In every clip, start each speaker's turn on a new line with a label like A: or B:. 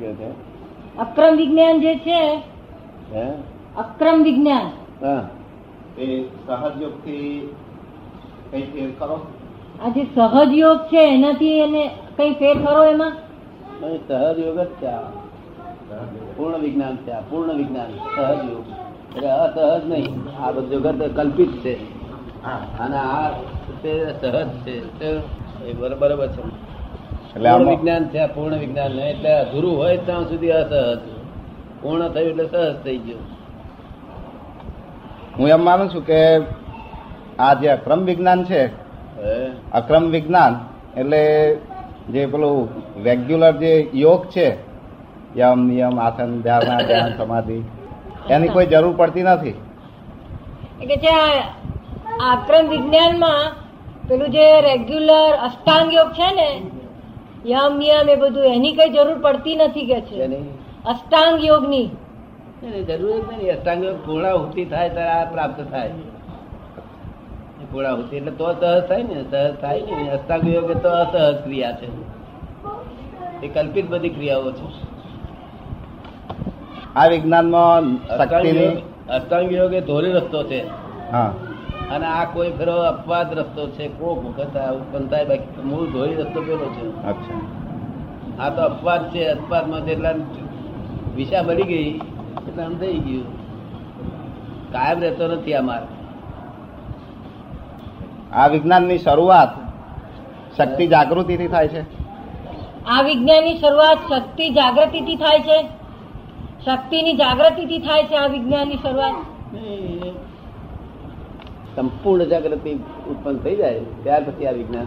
A: કે છે?
B: અક્રમ વિજ્ઞાન જે છે
A: હે?
B: અક્રમ વિજ્ઞાન.
A: હા.
C: એ સહજયોગથી કઈ ફેર કરો
B: આ જે સહજયોગ છે એનાથી એને કઈ ફેર કરો એમાં?
A: સહજયોગ જ છે પૂર્ણ વિજ્ઞાન છે આ પૂર્ણ વિજ્ઞાન સહજ યોગ એટલે અસહજ નહીં આ બધું જગત કલ્પિત છે. અને આ સહજ છે એ બરોબર છે.
C: એટલે
A: વિજ્ઞાન છે પૂર્ણ વિજ્ઞાન નહીં. એટલે અધૂરું હોય ત્યાં સુધી અસહજ પૂર્ણ થયું એટલે સહજ થઈ ગયું.
C: હું એમ માનું છું કે આ જે અક્રમ વિજ્ઞાન છે અક્રમ વિજ્ઞાન એટલે જે પેલું રેગ્યુલર જે યોગ છે યમ નિયમ આસન ધ્યાન ધ્યાન સમાધિ એની કોઈ જરૂર પડતી નથી.
B: એ કે છે આ આ અક્રમ વિજ્ઞાનમાં પેલું જે રેગ્યુલર અષ્ટાંગ યોગ છે ને યમ નિયમ એ બધું એની કઈ જરૂર પડતી નથી કે છે. અષ્ટાંગ યોગની.
A: જરૂર જ નહીં. અષ્ટાંગ યોગ પૂર્ણાહુતિ થાય ત્યારે આ પ્રાપ્ત થાય. એ પૂર્ણાહુતિ એટલે તો સહજ થાય ને સહજ થાય ને. અષ્ટાંગ યોગ તો અસહજ ક્રિયા છે. એ કલ્પિત બધી ક્રિયાઓ છે.
C: આ વિજ્ઞાનમાં
A: અષ્ટાંગ યોગ એ ધોરી રસ્તો છે.
C: હા.
A: અને આ કોઈ ફેરો અપવાદ રસ્તો છે? કોક વખત ઉત્પન્ન થાય બાકી મૂળ ધોરી રસ્તો પેલો છે. આ તો અપવાદ છે. અપવાદમાં જેટલા વિશા મળી ગઈ એટલે આમ થઈ ગયું. કાયમ રહેતો નથી આ માર્ગ.
C: આ વિજ્ઞાનની શરૂઆત શક્તિ જાગૃતિથી થાય છે.
B: આ વિજ્ઞાનની શરૂઆત શક્તિ જાગૃતિથી થાય છે. શક્તિની જાગૃતિથી થાય છે આ વિજ્ઞાનની શરૂઆત.
A: સંપૂર્ણ જાગૃતિ ઉત્પન્ન થઈ જાય ત્યાર પછી આ વિજ્ઞાન.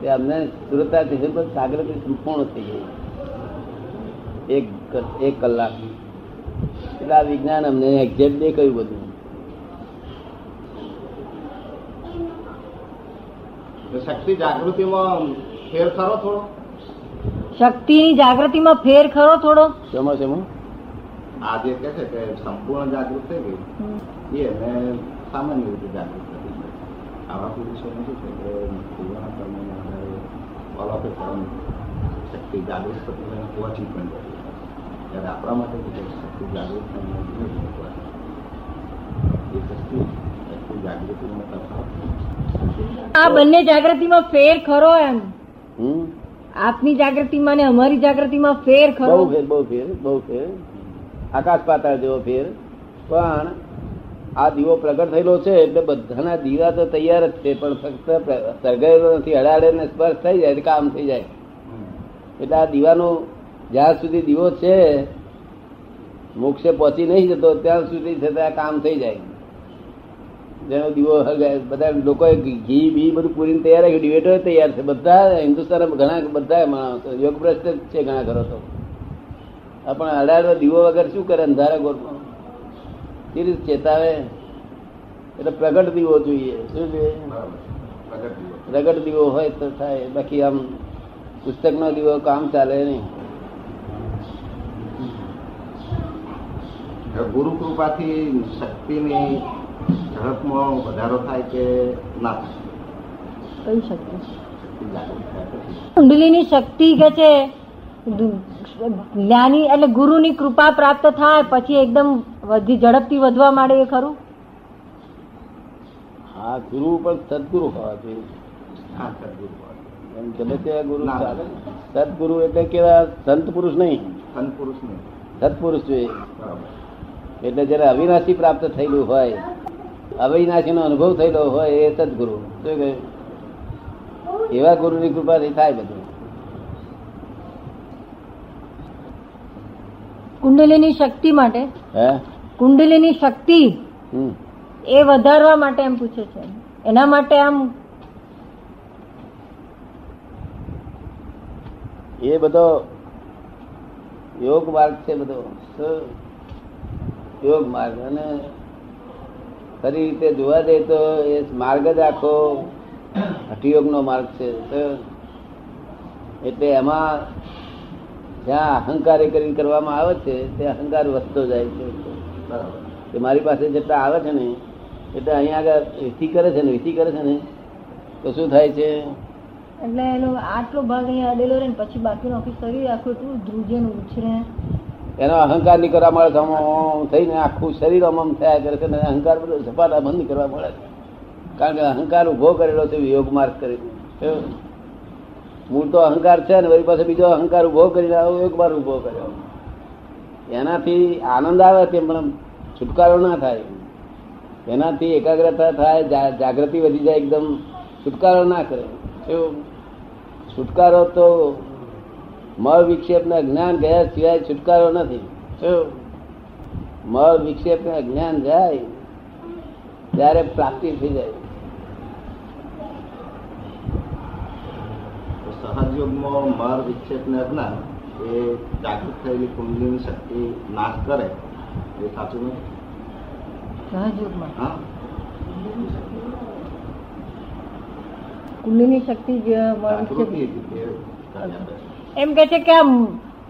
A: તે અમને સુરતા જાગૃતિ સંપૂર્ણ થઈ ગઈ. એક એક કલાક. એટલે આ વિજ્ઞાન અમને એક્ઝેક્ટ દેખાયું બધું.
C: શક્તિ જાગૃતિમાં ફેર ખરો થોડો?
B: શક્તિની જાગૃતિમાં ફેર ખરો થોડો?
A: શેમાં શેમાં?
C: આ કે છે કે સંપૂર્ણ જાગૃત થઈ ગઈ. એ સામાન્ય રીતે જાગૃત ગઈ આવા પુરુષોને શું છે કે પૂર્વના કર્મને આધારે ઓલ પરમ શક્તિ જાગૃત થતી હોય પહોંચી પણ જતી ત્યારે આપણા માટે શું શક્તિ જાગૃત નથી એ શક્તિ શક્તિ જાગૃતિનો તફાવત
B: આ બંને જાગૃતિમાં ફેર ખરો એમ.
A: હમ?
B: આપની જાગૃતિમાં ને અમારી જાગૃતિમાં ફેર ખરો.
A: બહુ ફેર બહુ ફેર બહુ ફેર. આકાશ પાતાળ જેવો ફેર. પણ આ દીવો પ્રગટ થયેલો છે એટલે બધાના દીવા તો તૈયાર જ છે, પણ ફક્ત સળગાયેલો નથી અડાડે ને સ્પર્શ થઈ જાય કામ થઈ જાય. એટલે આ દીવાનો જ્યાં સુધી દીવો છે, મોક્ષે પહોંચી નહીં જતો, ત્યાં સુધી છતાં કામ થઈ જાય. જેનો દીવો બધા લોકો ઘી, બી બધું પૂરીને તૈયાર છે ડિવેટો તૈયાર છે, બધા હિન્દુસ્તાન ઘણા, બધા માણસો યોગ ભ્રષ્ટ છે ઘણા ઘરો તો. પણ અઢાર દીવો વગર શું કરે અંધારા ગોરમાં કેવી રીતે ચેતાવે. એટલે પ્રગટ દીવો જોઈએ. શું જોઈએ?
C: પ્રગટ
A: દીવો હોય તો થાય. બાકી આમ પુસ્તકનો દીવો કામ ચાલે નહીં.
C: ગુરુ કૃપાથી શક્તિની ઝડપમાં વધારો થાય કે ના થાય?
B: કઈ શક્તિ? કુંડલીની શક્તિ કે છે? જ્ઞાની એટલે ગુરુની કૃપા પ્રાપ્ત થાય પછી એકદમ વધી ઝડપથી વધવા માંડે એ ખરું?
A: હા ગુરુ પણ સદગુરુ હોવા જોઈએ.
C: સદગુરુ
A: ગમે તેવા ગુરુ ચાલે. સદગુરુ એટલે કેવા સંત પુરુષ નહીં.
C: સંત પુરુષ નહીં
A: સત્પુરુષ જોઈએ એટલે જયારે અવિનાશી પ્રાપ્ત થયેલું હોય અવિનાશી નો અનુભવ થયેલો હોય એ સદગુરુ. શું કહ્યું એવા ગુરુની કૃપાથી થાય બધું.
B: કુંડલીની શક્તિ માટે
A: હે
B: કુંડલીની શક્તિ
A: હમ.
B: એ વધારવા માટે એમ પૂછે છે એના માટે આમ
A: એ બધો યોગ માર્ગ છે બધો યોગ માર્ગ અને ખરી રીતે જોવા જઈએ તો એ માર્ગ જ આખો હઠયોગનો માર્ગ છે? એટલે એમાં જ્યાં અહંકાર કરીને કરવામાં આવે છે તે અહંકાર વધતો જાય છે.
C: બરાબર.
A: કે મારી પાસે જેટલા આવે છે ને એટલે અહીંયા આગળ વિધિ કરે છે ને વિધિ કરે છે ને તો શું થાય છે?
B: એટલે એનો આટલો ભાગ અહીંયા અડેલો રહે પછી બાકીનું શરીર આખું તું ધ્રુજન ને ઉછરે.
A: એનો અહંકાર નહીં કરવા મળે તો થઈને આખું શરીર આમ આમ થયા કરે છે અને અહંકાર બધો ઝપાટા બંધ કરવા મળે છે. કારણ કે અહંકાર ઊભો કરેલો છે યોગ માર્ગ કરી મૂળ તો અહંકાર છે ને, વળી પાસે બીજો અહંકાર ઊભો કરીને આવો, એક વાર ઊભો કર્યો. એનાથી આનંદ આવે તે પણ છુટકારો ના થાય. એનાથી એકાગ્રતા થાય જાગૃતિ વધી જાય, એકદમ છુટકારો ના કરે. છુટકારો તો મળ વિક્ષેપના જ્ઞાન ગયા સિવાય છુટકારો નથી. મળ વિક્ષેપના જ્ઞાન જાય, ત્યારે પ્રાપ્તિ થઈ જાય.
C: તો માર વિચ્છેદને અજ્ઞાન એ જાગૃત થયેલી કુંડલીની શક્તિ નાશ કરે એ સાચું નથી?
B: સહયોગમાં
C: હા.
B: કુંડલીની શક્તિ જે. એમ કે છે કે આ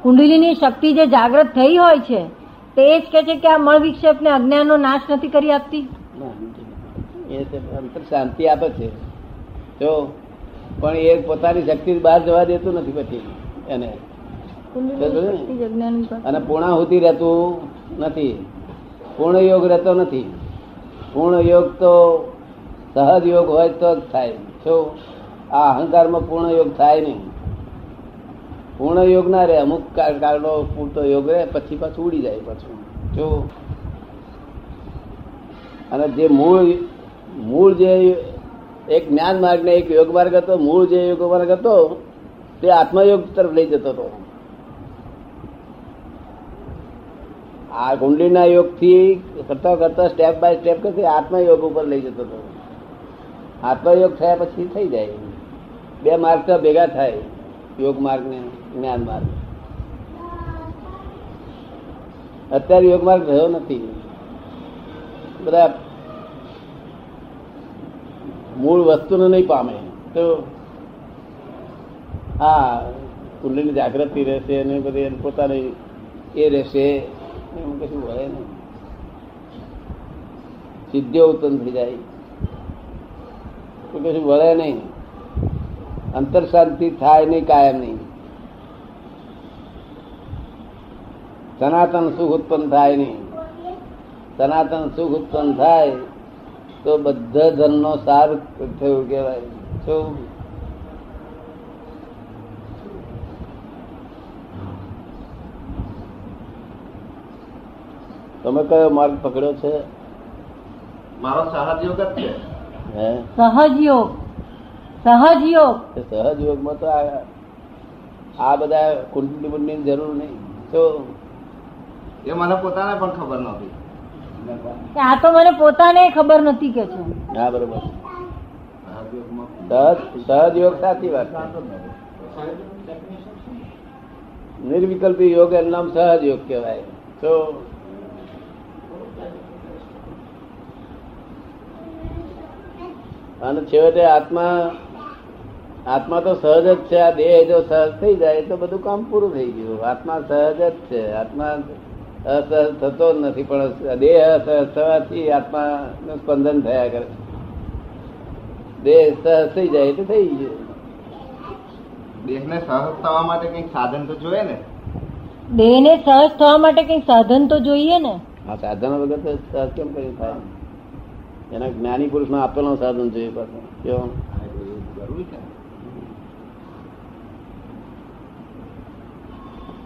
B: કુંડલીની શક્તિ જે જાગૃત થઈ હોય છે તે જ કે છે કે આ મળ વિક્ષેપ ને અજ્ઞાનનો નાશ નથી કરી આપતી?
A: એ અંતર શાંતિ આપે છે. જો પણ એ પોતાની શક્તિ બહાર જવા દેતું નથી પછી એને. અને પૂર્ણાહુતિ રહેતું નથી. પૂર્ણ યોગ રહેતો નથી. પૂર્ણ યોગ તો સહજ યોગ હોય તો જ થાય. જો આ અહંકારમાં પૂર્ણ યોગ થાય નહીં. પૂર્ણ યોગ ના રહે અમુક કાળ- કાળનો પૂરતો યોગ રહે પછી પાછું ઉડી જાય પાછું. જો. અને જે મૂળ મૂળ જે એક જ્ઞાન માર્ગ ને એક યોગ માર્ગ હતો, મૂળ જે યોગ માર્ગ હતો, તે આત્મયોગ તરફ લઈ જતો હતો. આ કુંડલીના યોગથી કરતા કરતા સ્ટેપ બાય સ્ટેપ કરતી આત્મયોગ ઉપર લઈ જતો હતો. આત્મયોગ થયા પછી થઈ જાય. બે માર્ગ તો ભેગા થાય, યોગ માર્ગ ને જ્ઞાન માર્ગ. અત્યારે યોગ માર્ગ થયો નથી. બધા મૂળ વસ્તુને નહીં પામે તો હા કુંડલીની જાગૃતિ રહેશે અને બધી એની પોતાની એ રહેશે એમ કશું હોય નહીં સિદ્ધિઓ ઉત્પન્ન થઈ જાય તો કશું વળે નહીં અંતર શાંતિ થાય નહીં કાયમ નહીં સનાતન સુખ ઉત્પન્ન થાય નહીં સનાતન સુખ ઉત્પન્ન થાય તો બધા ધનનો સાર થયું કહેવાય. તમે કયો માર્ગ પકડ્યો છે?
C: મારો સહજયોગ જ છે.
A: હે?
B: સહજયોગ. સહજયોગ.
A: તે સહજ યોગમાં તો આ આ બધા કુંડલી બુંડલી જરૂર નહીં. તો
C: એ મને પોતાને પણ ખબર નહોતી.
B: આ તો મને પોતાને ખબર નથી કે છે.
A: હા, બરોબર. સહજ યોગ સાચી વાત નિર્વિકલ્પી યોગ એનું નામ સહજ યોગ કહેવાય. તો અને છેવટે આત્મા આત્મા તો સહજ જ છે, આ દેહ જો સહજ થઈ જાય તો બધું કામ પૂરું થઈ ગયું. આત્મા સહજ જ છે. આત્મા અસહજ થતો જ નથી પણ દેહ અસર થવાથી આત્મા નું સ્પંદન થયા કરે દેહ સહજ થઈ જાય એટલે થઈ ગયું.
C: દેહને સહજ થવા માટે કંઈક સાધન તો જોઈએ ને?
B: દેહને સહજ થવા માટે કઈ સાધન તો જોઈએ ને?
A: આ સાધનો વગર તો સહજ કેમ કરી થાય? એના જ્ઞાની પુરુષ આપેલો સાધન જોઈએ પાછું. કેવો?
C: હા, જરૂરી છે.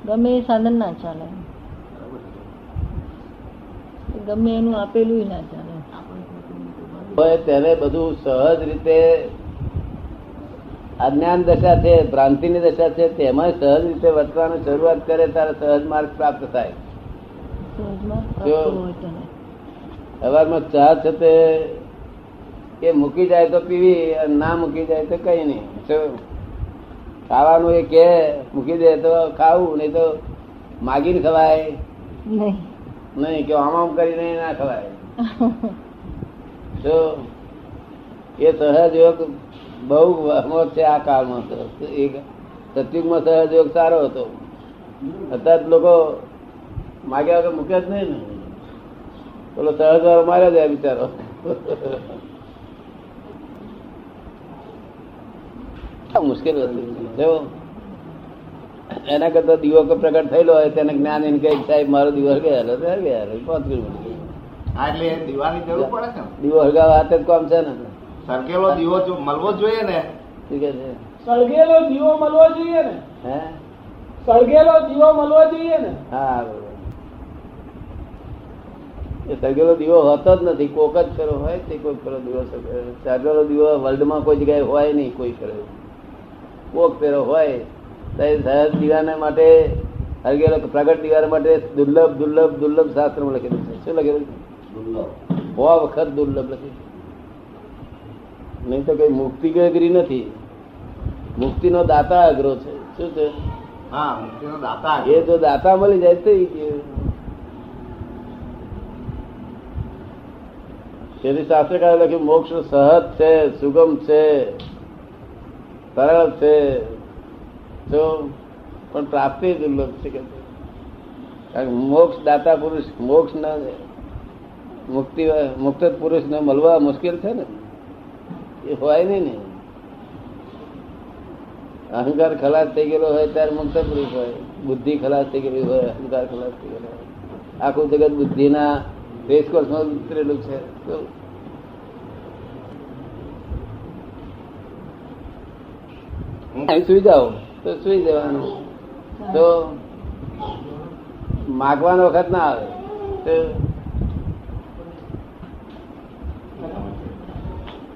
B: ગમે એ સાધન ના ચાલે. ગમે એનું આપેલું ના ચાલે
A: હોય તેને બધું સહજ રીતે અજ્ઞાન દશા છે ભ્રાંતિની દશા છે તેમાં સહજ રીતે વર્તવાનું શરૂઆત કરે ત્યારે સહજ માર્ગ પ્રાપ્ત થાય. સવારમાં ચા છે તે એ મૂકી જાય તો પીવી અને ના મૂકી જાય તો કઈ નહીં? ખાવાનું એ કે મૂકી દે તો ખાવું નહીં તો માગીને ખવાય
B: નહીં
A: નહીં કે આમ આમ કરીને ના ખવાય. જો એ સહજ યોગ બહુ વહમો છે આ કાળમાં તો. સતયુગમાં સહજ યોગ સારો હતો. અત્યારે લોકો માગ્યા વગર મૂકે જ નહીં ને. પેલો સહજ વાળો માર્યો જાય બિચારો. મુશ્કેલ વસ્તુ એના કરતા દીવો પ્રગટ થયેલો હોય તેને જ્ઞાન એને કઈ સાહેબ મારો દીવો હળગાયેલો તો હળગાયેલો પાંચ કિલોમીટર.
C: એટલે દીવાની જરૂર પડે ને?
A: દીવો હળગાવા હાથે જ કોમ છે ને
C: સરકેલો દીવો જો મળવો જોઈએ ને?
A: ઠીક છે?
D: સળગેલો દીવો મળવો જોઈએ ને?
A: હે?
D: સળગેલો દીવો મળવો જોઈએ ને?
A: હા એ સળગેલો દીવો હોતો જ નથી. કોક જ ફેરો હોય તે કોઈ ફેરો દીવો સળગેલો દીવો વર્લ્ડમાં કોઈ જગ્યાએ હોય નહીં કોઈ ફેરો કોક ફેરો હોય સહજ દીવાને માટે હરગેલો પ્રગટ દીવા માટે દુર્લભ દુર્લભ દુર્લભ શાસ્ત્રમાં લખેલું છે. શું લખેલું છે? બહુ વખત દુર્લભ લખેલું નહીં તો કઈ મુક્તિ અઘરી નથી. મુક્તિનો દાતા અઘરો છે. શું છે?
C: હા મુક્તિનો દાતા
A: એ જો દાતા મળી જાય તો. તેથી શાસ્ત્રકારે લખ્યું મોક્ષ સહજ છે સુગમ છે સરળ છે જો પણ પ્રાપ્તિ દુર્લભ છે કે મોક્ષ દાતા પુરુષ મોક્ષ ના મુક્તિ મુક્ત પુરુષ ને મળવા મુશ્કેલ છે ને? એ હોય નહીં ને. અહંકાર ખલાસ થઈ ગયેલો હોય ત્યારે મુક્ત પુરુષ હોય. બુદ્ધિ ખલાસ થઈ ગયેલી હોય, અહંકાર ખલાસ થઈ ગયેલો હોય. આખું જગત બુદ્ધિના રેસકોર્સમાં ઉતરેલું છે. તો જાઓ. તો સુઈ જવાનું તો માગવાનો વખત ના આવે. તો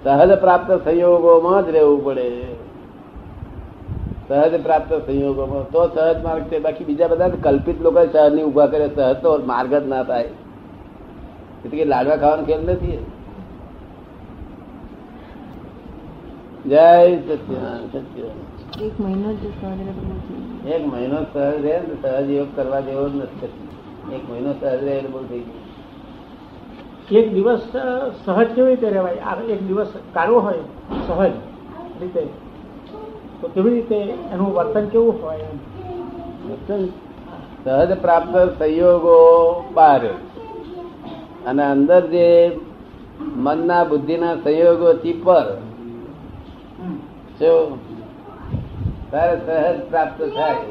A: સહજ પ્રાપ્ત સંયોગોમાં જ રહેવું પડે. સહજ પ્રાપ્ત સંયોગોમાં. તો સહજ માર્ગ છે. બાકી બીજા બધા તો કલ્પિત લોકો સહજની ઊભા કરે. સહજ તો માર્ગ જ ના થાય. એટલે કે લાડવા ખાવાનો ખેલ નથી જય સચિદાન સચિદાન
B: એક મહિનો જ સહજ રહેવું
A: એક મહિનો સહજ રહે ને સહજ યોગ કરવા જેવો જ નથી. એક મહિનો સહજ રહે એટલે બહુ થઈ ગયું.
D: એક દિવસ સહજ કેવી રીતે રહેવાય? આ એક દિવસ કાળો હોય સહજ રીતે. તો કેવી રીતે એનું વર્તન કેવું હોય વર્તન
A: સહજ પ્રાપ્ત સંયોગો બહાર અને અંદર જે મનના બુદ્ધિના સંયોગો થી પર તારે સહજ પ્રાપ્ત થાય.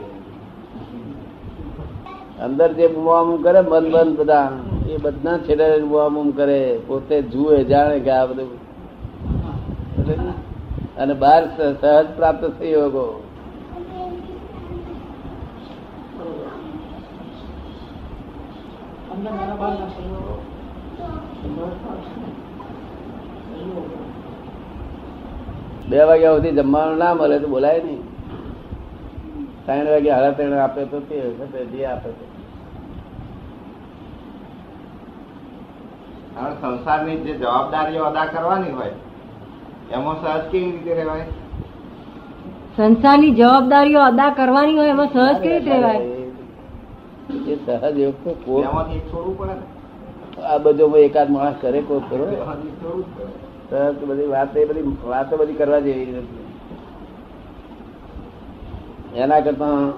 A: અંદર જે બુવામ કરે મન મન બધા એ બધા છેડે બુવામ કરે પોતે જુએ જાણે કે આ બધું. અને બહાર સહજ પ્રાપ્ત સંયોગો બે વાગ્યા સુધી જમવાનું ના મળે તો બોલાય નહીં. ત્રણ વાગે હારા ત્રણ આપે તો તે જે આપે તો.
C: હવે સંસારની જે જવાબદારીઓ અદા કરવાની હોય એમાં સહજ કેવી રીતે રહેવાય?
B: સંસારની જવાબદારીઓ અદા કરવાની હોય એમાં સહજ કેવી રીતે રહેવાય?
A: એ સહજ યોગ તો કોઈ
C: એમાંથી છોડવું પડે
A: આ બધો એકાદ માણસ કરે કોઈ કરો સહજ બધી વાત એ બધી વાતો બધી કરવા જેવી નથી. એના કરતા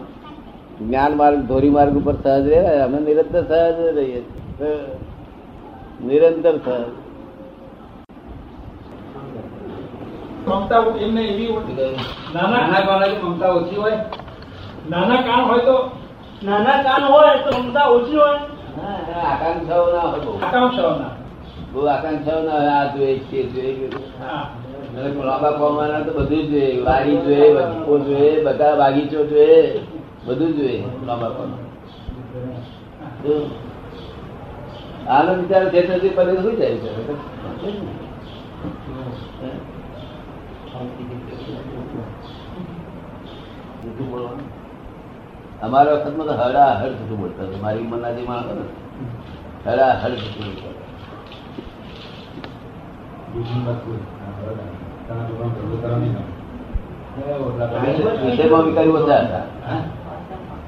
A: જ્ઞાન માર્ગ ધોરી માર્ગ ઉપર સહજ રહે અમે નિરંતર સહજ રહીએ નિરંતર સહજ.
D: મમતા એમને એવી નાના મમતા ઓછી હોય. નાના કાન હોય તો નાના કાન હોય તો મમતા ઓછી હોય.
A: હા, હા, આકાંક્ષાઓ ના હોય બહુ. આકાંક્ષાઓ ના. હોય. આ જોઈએ છીએ જોઈએ લાંબા કોમવાના તો બધું જ જોઈએ. વાડી જોઈએ વચકો જોઈએ, બધા બાગીચો જોઈએ. બધું જોઈએ લાંબા કોમવા તો આનો વિચાર છે તો હજી પગે સુઈ જાય છે. જૂઠું બોલવાનું. અમારા વખતમાં તો હડા હડ જૂઠું બોલતા હતા. મારી ઉંમરના જે માણસો ને હડા હડ જૂઠું બોલતા હતા. વિષયમાં વિકારી ઓછા હતા.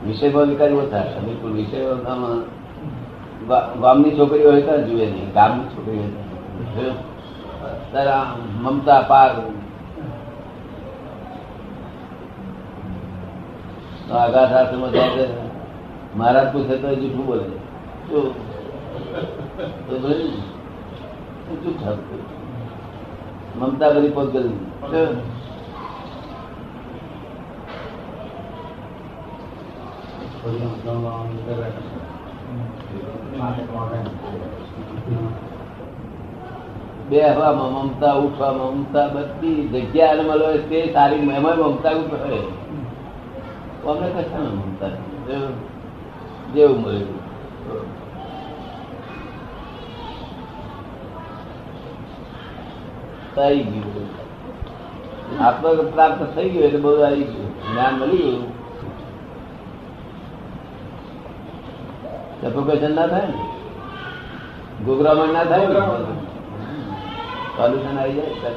A: વિષયમાં વિકારી ઓછા હતા. બિલકુલ વિષયોમાં ગામની છોકરી હોય તો જુએ નહીં. ગામની છોકરી હોય? તારે મમતા પાર આઘાત આગા શાસ્ત્રમાં જાય મહારાજ પૂછે તો જૂઠું બોલે? શું? થાતું? મમતા બધી પોત કરી બેહવામાં મમતા ઉઠવામાં મમતા બધી જગ્યા અને મળે તે સારી મહેમાન મમતા ઉઠે અમને કશામાં મમતા જેવું મળ્યું થઈ ગયું આત્મ પ્રાપ્ત થઈ ગયું એટલે બધું આવી ગયું. જ્ઞાન મળી ગયું. સફોકેશન ના થાય ને? ગુગરામણ ના થાય સોલ્યુશન આવી જાય.